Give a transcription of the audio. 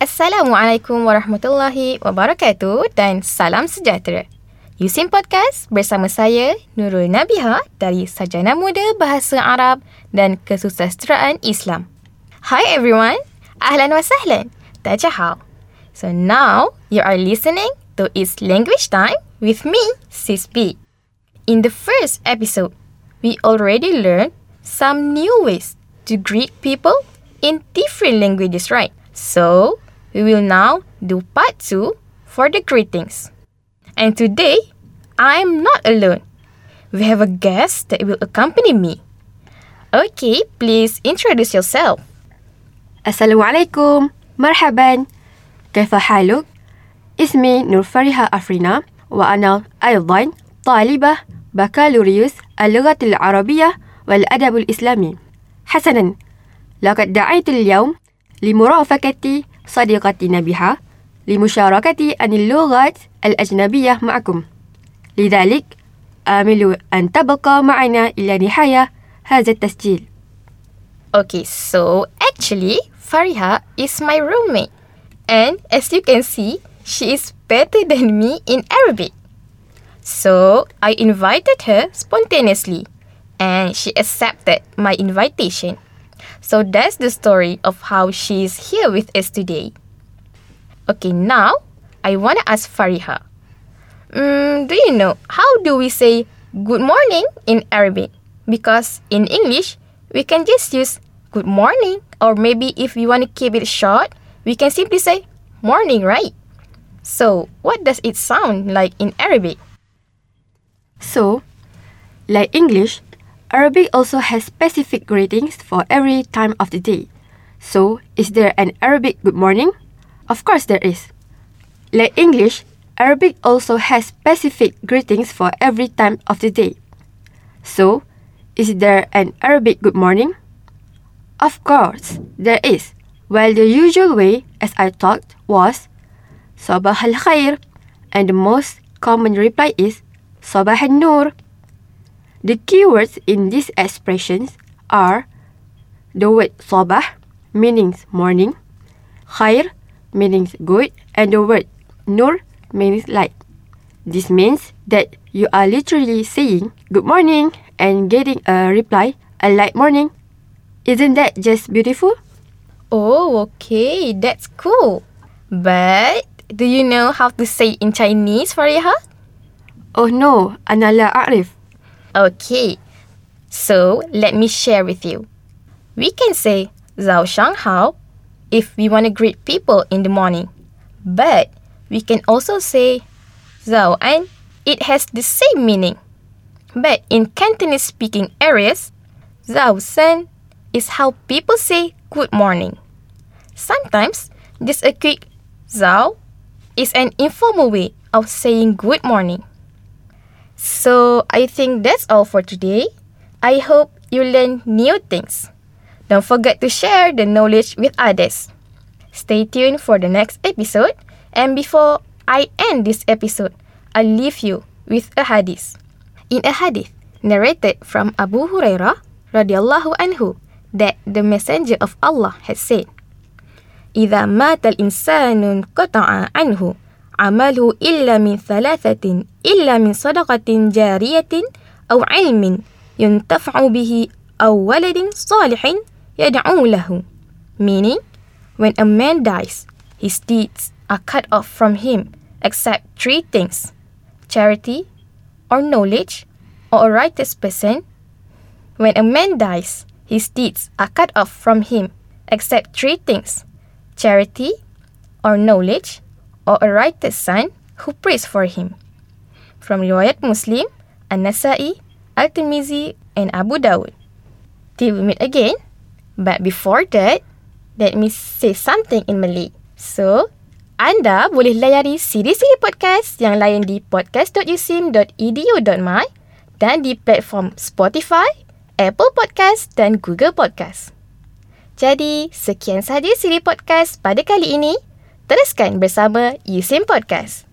Assalamualaikum warahmatullahi wabarakatuh dan salam sejahtera. Yusim Podcast bersama saya Nurul Nabiha dari Sarjana Muda Bahasa Arab dan Kesusasteraan Islam. Hi everyone, ahlan wa sahlan. Tajahal. So now you are listening to It's Language Time with me, Sis B. In the first episode, we already learned some new ways to greet people in different languages, right? So, we will now do part 2 for the greetings. And today, I'm not alone. We have a guest that will accompany me. Okay, please introduce yourself. Assalamualaikum. مرحبا. كيف حالك؟ اسمي نور فريحة أفرينا وأنا أيضا طالبة بكالوريوس اللغة العربية والأدب الإسلامي. حسنا، لقد دعيت اليوم لمرافقة صديقتي نبيحة لمشاركة عن اللغات الأجنبية معكم. لذلك آمل أن تبقى معنا إلى نهاية هذا التسجيل. Okay, so actually, Fariha is my roommate. And as you can see, she is better than me in Arabic. So I invited her spontaneously, and she accepted my invitation. So that's the story of how she is here with us today. Okay, now I want to ask Fariha. Mm, do you know how do we say good morning in Arabic? Because in English, we can just use good morning, or maybe if we want to keep it short, we can simply say morning, right? So, what does it sound like in Arabic? So, like English, Arabic also has specific greetings for every time of the day. So, is there an Arabic good morning? Of course there is. Like English, Arabic also has specific greetings for every time of the day. So, is there an Arabic good morning? Of course, there is. Well, the usual way, as I talked, was Sabah al khair, and the most common reply is Sabah al nur. The keywords in these expressions are the word "sobah," meaning morning, khair, meaning good, and the word nur, meaning light. This means that you are literally saying good morning and getting a reply, a light morning. Isn't that just beautiful? Oh, okay, that's cool. But do you know how to say in Chinese, Fariha? Oh no, Anala Arif. Okay, so let me share with you. We can say Zhao Shang Hao if we want to greet people in the morning. But we can also say Zhao An. It has the same meaning. But in Cantonese speaking areas, Zhao Sen is how people say good morning. Sometimes, just a quick Zhao is an informal way of saying good morning. So, I think that's all for today. I hope you learn new things. Don't forget to share the knowledge with others. Stay tuned for the next episode. And before I end this episode, I'll leave you with a hadith. In a hadith narrated from Abu Hurairah radhiyallahu anhu that the messenger of Allah had said, إذا مات الإنسان انقطع عنه عمله إلا من ثلاثة إلا من صدقة جارية أو علم ينتفع به أو ولد صالح يدعو له meaning when a man dies his deeds are cut off from him except three things charity or knowledge or a righteous person when a man dies his deeds are cut off from him except three things charity or knowledge or a righteous son who prays for him. From Riwayat Muslim, An-Nasai, Al-Tirmizi, and Abu Dawud. Till we meet again. But before that, let me say something in Malay. So, anda boleh layari siri-siri podcast yang lain di podcast.usim.edu.my dan di platform Spotify, Apple Podcast dan Google Podcast. Jadi, sekian sahaja siri podcast pada kali ini. Teruskan bersama Yusim Podcast.